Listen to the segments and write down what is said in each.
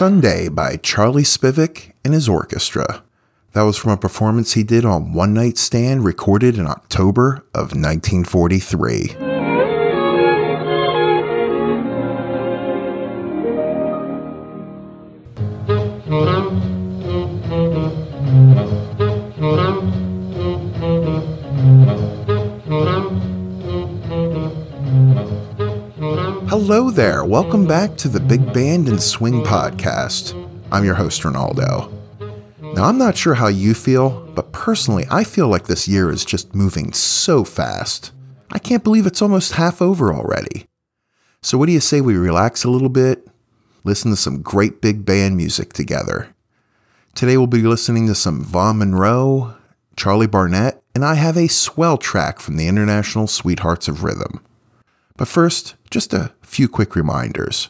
Sunday by Charlie Spivak and his orchestra. That was from a performance he did on One Night Stand recorded in October of 1943. Hello there. Welcome back to the Big Band and Swing Podcast. I'm your host, Ronaldo. Now, I'm not sure how you feel, but personally, I feel like this year is just moving so fast. I can't believe it's almost half over already. So, what do you say we relax a little bit, listen to some great big band music together? Today, we'll be listening to some Vaughn Monroe, Charlie Barnet, and I have a swell track from the International Sweethearts of Rhythm. But first, just a few quick reminders.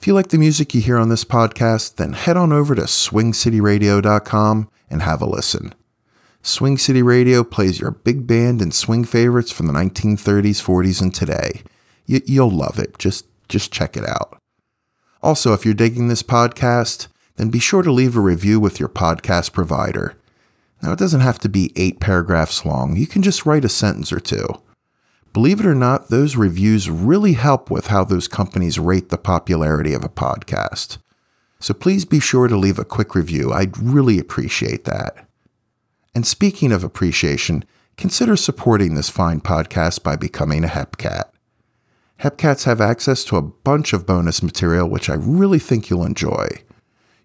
If you like the music you hear on this podcast, then head on over to swingcityradio.com and have a listen. Swing City Radio plays your big band and swing favorites from the 1930s, 40s, and today. You, will love it. Just, just check it out. Also, if you're digging this podcast, then be sure to leave a review with your podcast provider. Now, it doesn't have to be eight paragraphs long. You can just write a sentence or two. Believe it or not, those reviews really help with how those companies rate the popularity of a podcast. So please be sure to leave a quick review. I'd really appreciate that. And speaking of appreciation, consider supporting this fine podcast by becoming a HepCat. HepCats have access to a bunch of bonus material which I really think you'll enjoy.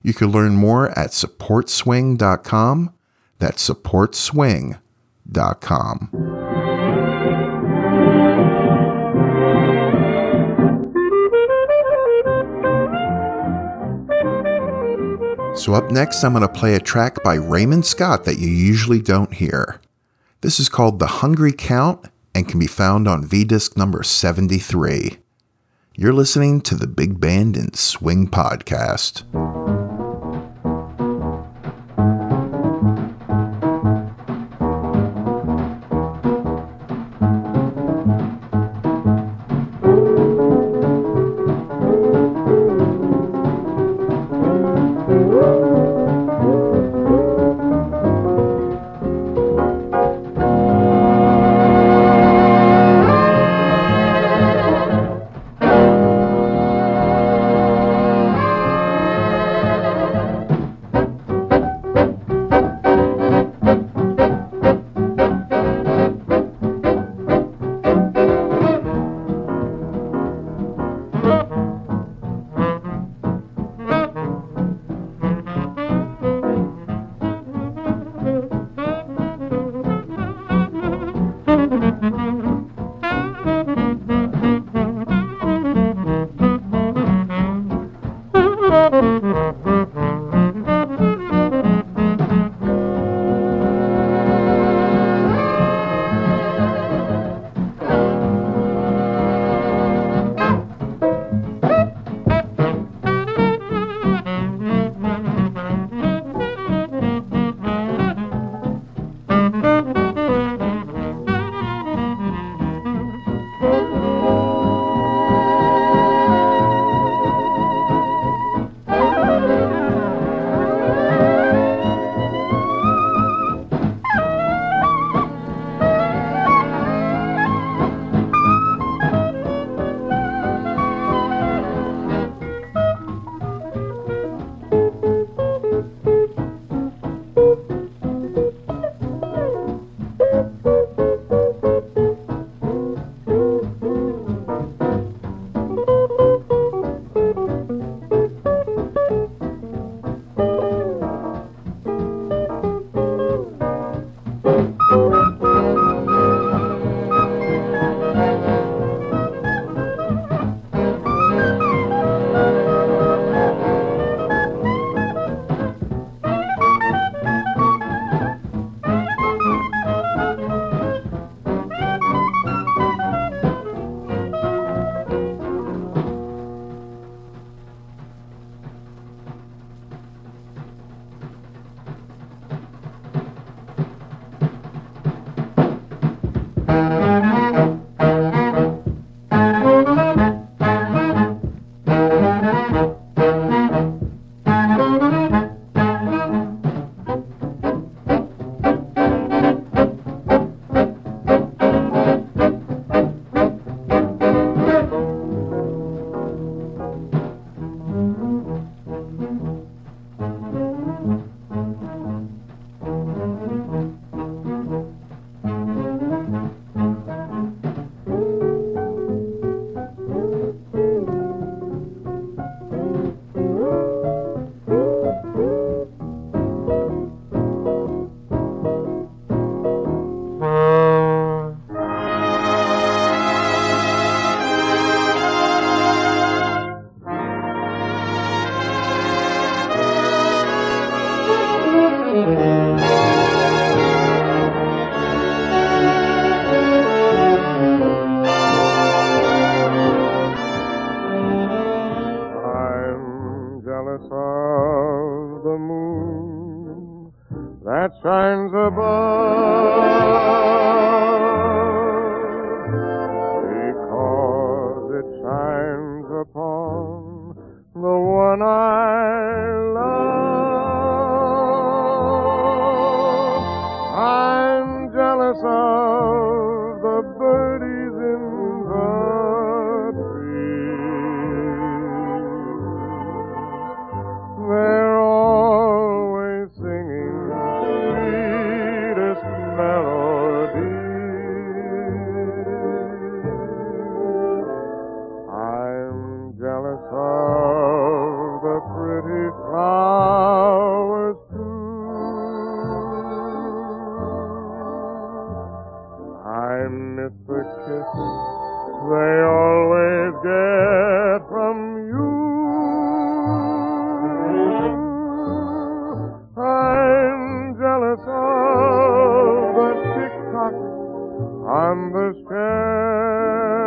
You can learn more at supportswing.com. That's supportswing.com. So, up next, I'm going to play a track by Raymond Scott that you usually don't hear. This is called The Hungry Count and can be found on V Disc number 73. You're listening to the Big Band and Swing Podcast. rock on the sky.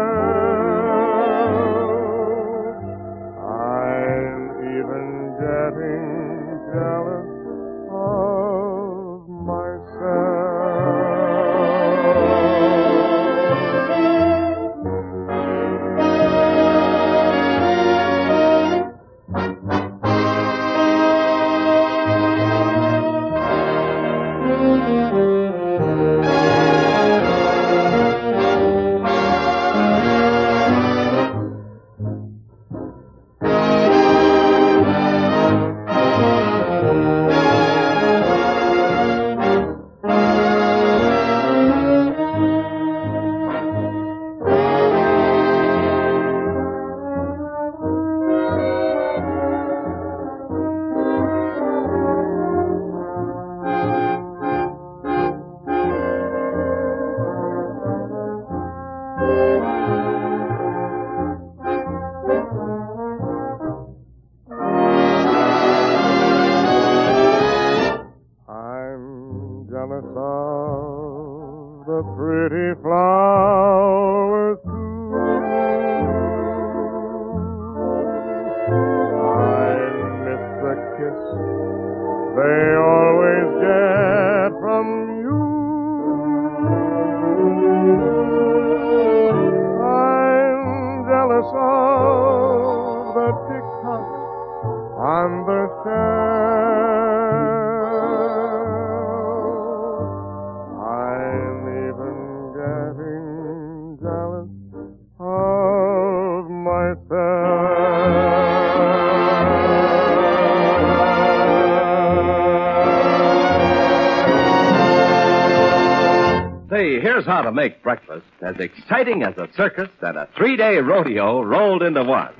How to make breakfast as exciting as a circus and a three-day rodeo rolled into one.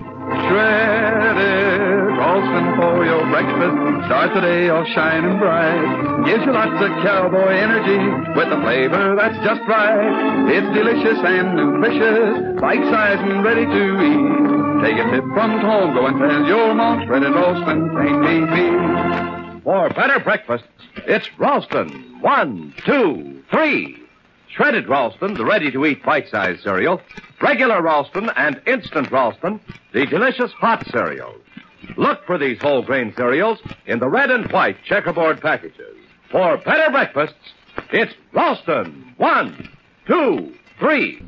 Shredded Ralston for your breakfast. Start the day all shining bright. Gives you lots of cowboy energy with a flavor that's just right. It's delicious and nutritious, bite-sized and ready to eat. Take a tip from Tom, go and tell your mom Shredded Ralston ain't me For better breakfasts, it's Ralston. One, two, three. Shredded Ralston, the ready-to-eat bite-sized cereal. Regular Ralston and instant Ralston, the delicious hot cereals. Look for these whole grain cereals in the red and white checkerboard packages. For better breakfasts, it's Ralston. One, two, three.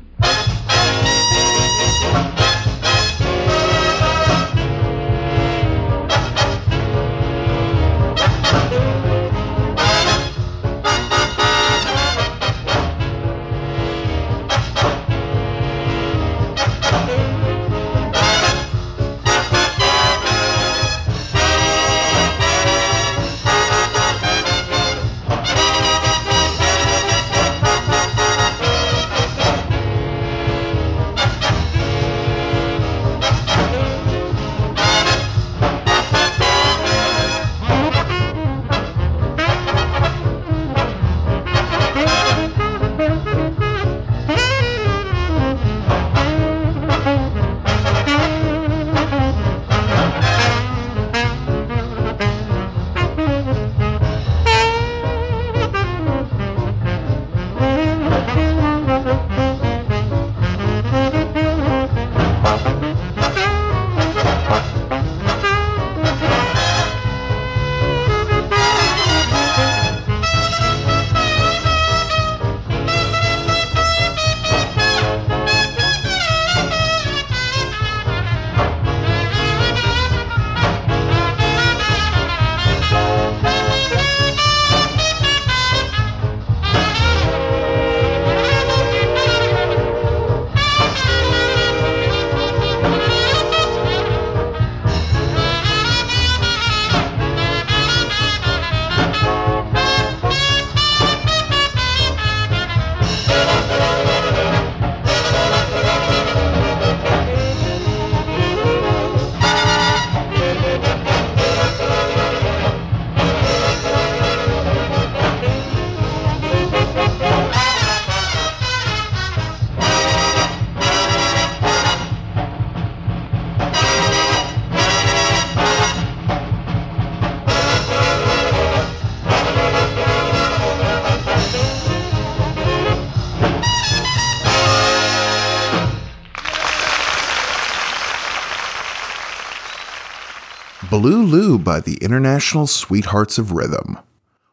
By the International Sweethearts of Rhythm.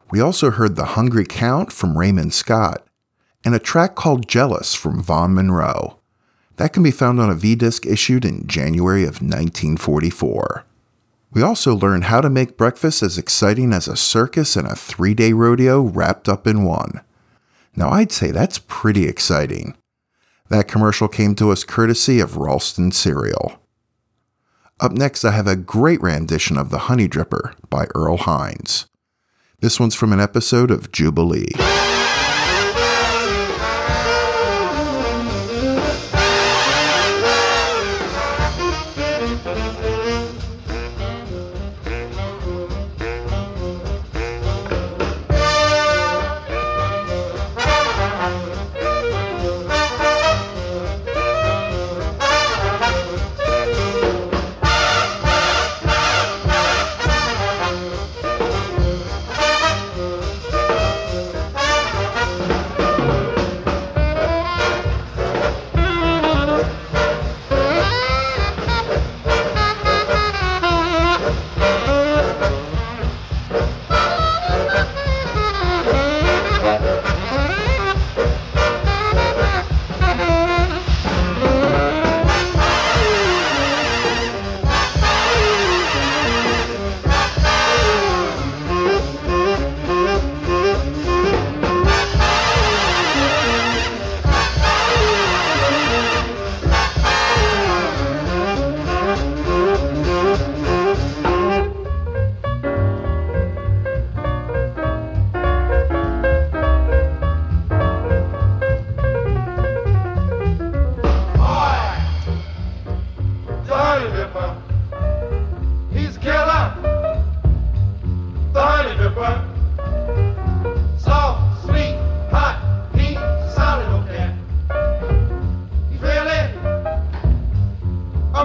We also heard The Hungry Count from Raymond Scott and a track called Jealous from Vaughn Monroe. That can be found on a V disc issued in January of 1944. We also learned how to make breakfast as exciting as a circus and a three day rodeo wrapped up in one. Now, I'd say that's pretty exciting. That commercial came to us courtesy of Ralston Cereal. Up next, I have a great rendition of The Honey Dripper by Earl Hines. This one's from an episode of Jubilee.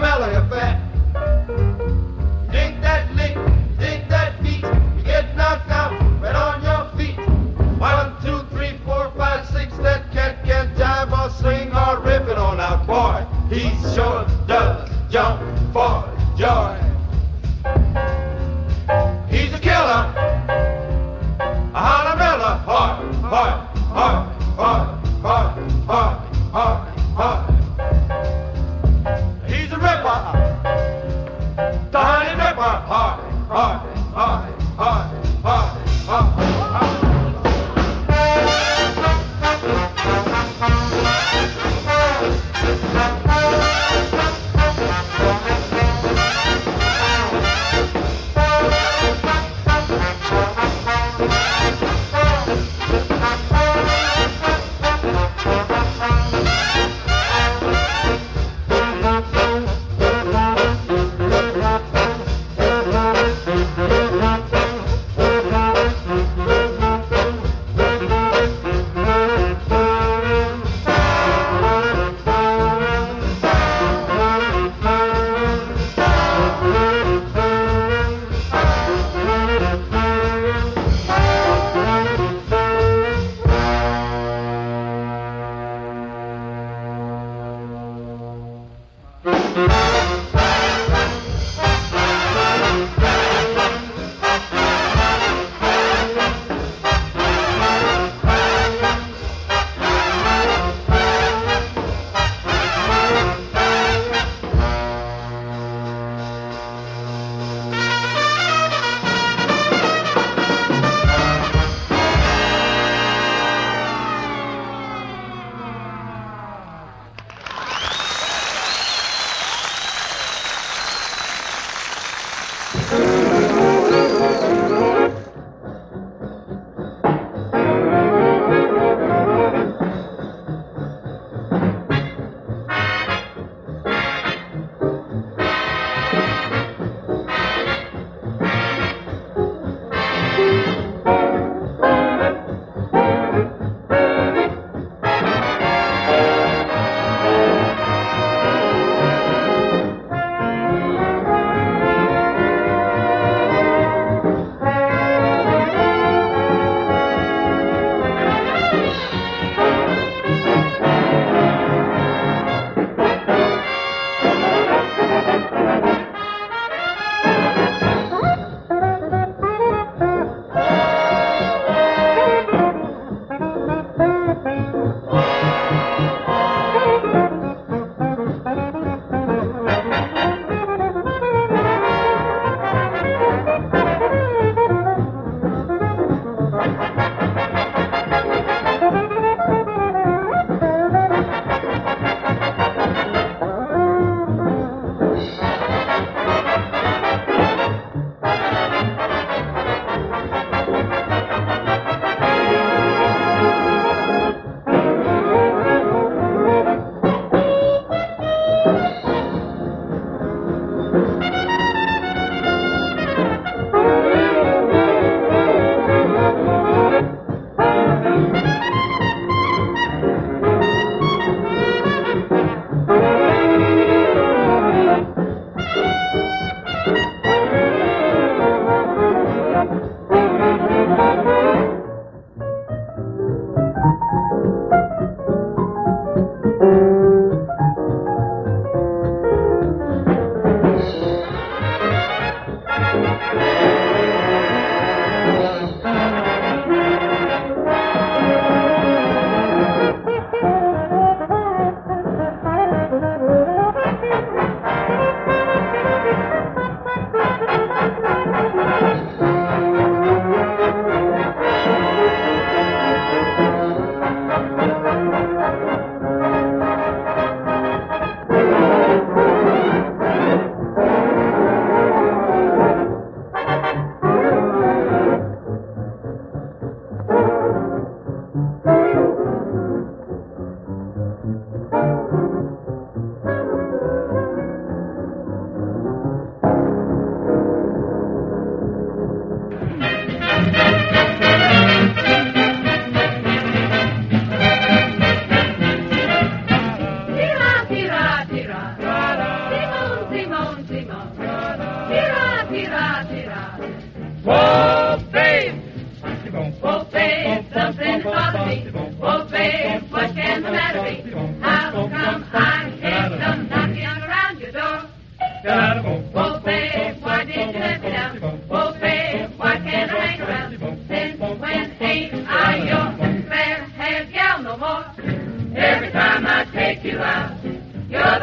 Carmelo.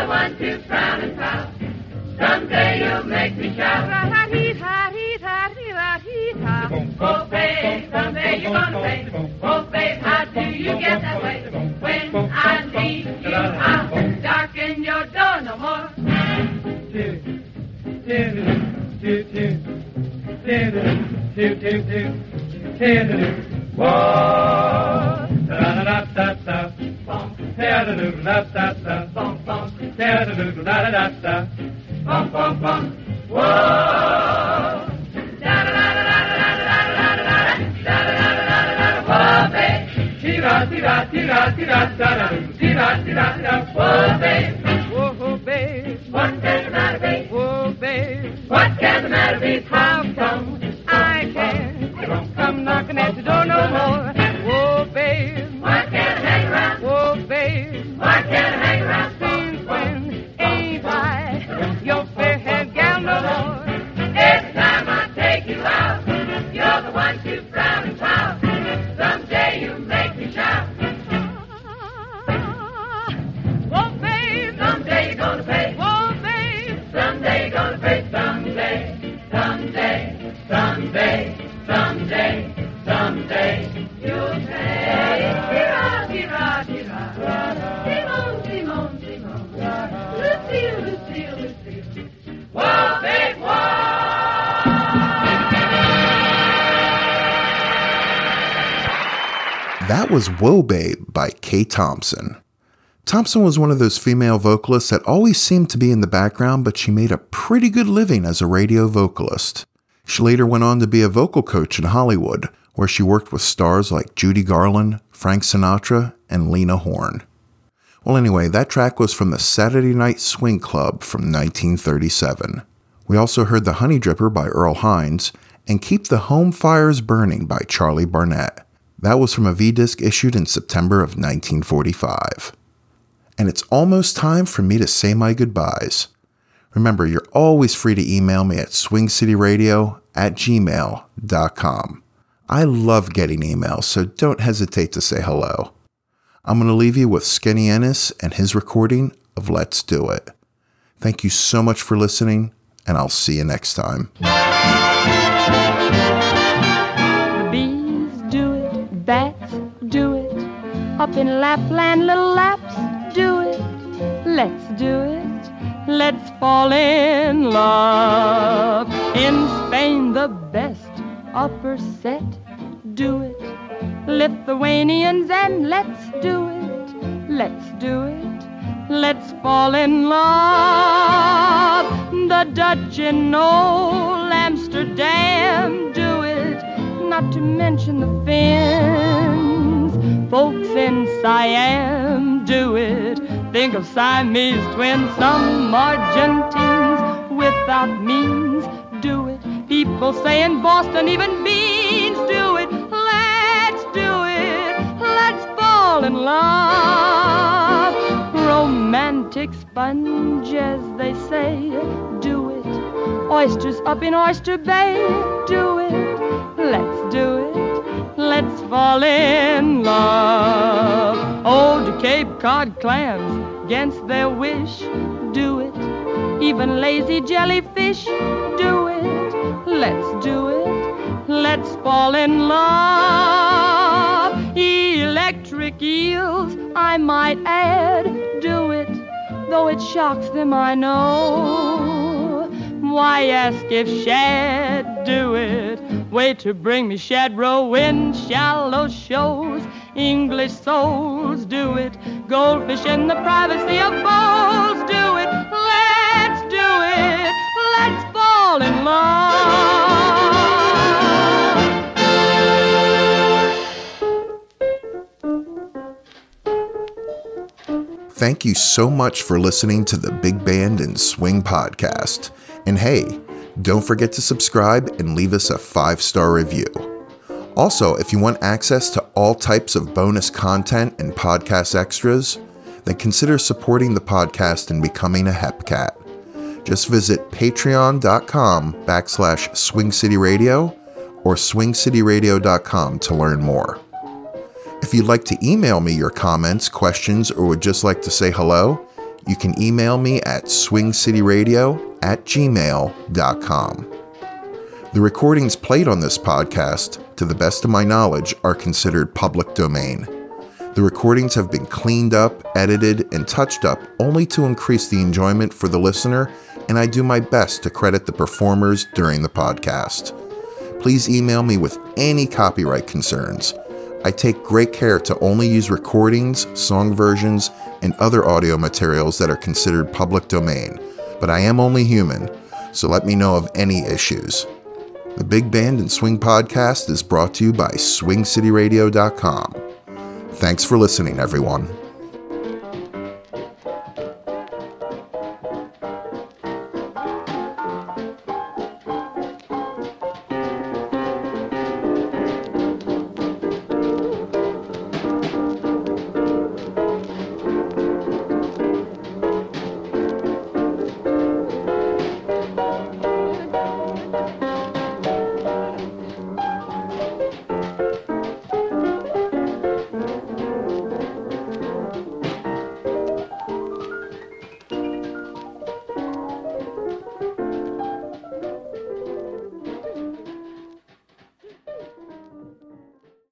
One to frown and pout. Someday you'll make me shout. Oh, babe, someday you're gonna say, Oh, babe, how do you get that way? When I leave you, I'll darken your door no more. da da da was Whoa Babe by Kay Thompson. Thompson was one of those female vocalists that always seemed to be in the background, but she made a pretty good living as a radio vocalist. She later went on to be a vocal coach in Hollywood, where she worked with stars like Judy Garland, Frank Sinatra, and Lena Horne. Well, anyway, that track was from the Saturday Night Swing Club from 1937. We also heard The Honey Dripper by Earl Hines and Keep the Home Fires Burning by Charlie Barnet. That was from a V disc issued in September of 1945. And it's almost time for me to say my goodbyes. Remember, you're always free to email me at swingcityradio at gmail.com. I love getting emails, so don't hesitate to say hello. I'm going to leave you with Skinnay Ennis and his recording of Let's Do It. Thank you so much for listening, and I'll see you next time. Up in Lapland, little Lapps do it. Let's do it. Let's fall in love. In Spain, the best upper set do it. Lithuanians, and Letts do it. Let's do it. Let's fall in love. The Dutch in old Amsterdam do it. Not to mention the Finns. Folks in Siam do it. Think of Siamese twins. Some Argentines without means do it. People say in Boston, even beans do it. Let's do it. Let's fall in love. Romantic sponge, as they say, do it. Oysters up in Oyster Bay, do it. Let's do it. Let's fall in love. To Cape Cod clams, against their wish, do it. Even lazy jellyfish, do it. Let's do it. Let's fall in love. Electric eels, I might add, do it. Though it shocks them, I know. Why ask if shad do it? Wait to bring me shad roe in shallow shows. English soles do it. Goldfish in the privacy of bowls do it. Let's do it. Let's fall in love. Thank you so much for listening to the Big Band and Swing podcast. And hey, don't forget to subscribe and leave us a five star review. Also, if you want access to all types of bonus content and podcast extras, then consider supporting the podcast and becoming a HepCat. Just visit patreon.com backslash Swing City Radio or swingcityradio.com to learn more. If you'd like to email me your comments, questions, or would just like to say hello, you can email me at swingcityradio at gmail.com. The recordings played on this podcast, to the best of my knowledge, are considered public domain. The recordings have been cleaned up, edited, and touched up only to increase the enjoyment for the listener, and I do my best to credit the performers during the podcast. Please email me with any copyright concerns. I take great care to only use recordings, song versions, and other audio materials that are considered public domain, but I am only human, so let me know of any issues. The Big Band and Swing podcast is brought to you by SwingCityRadio.com. Thanks for listening, everyone.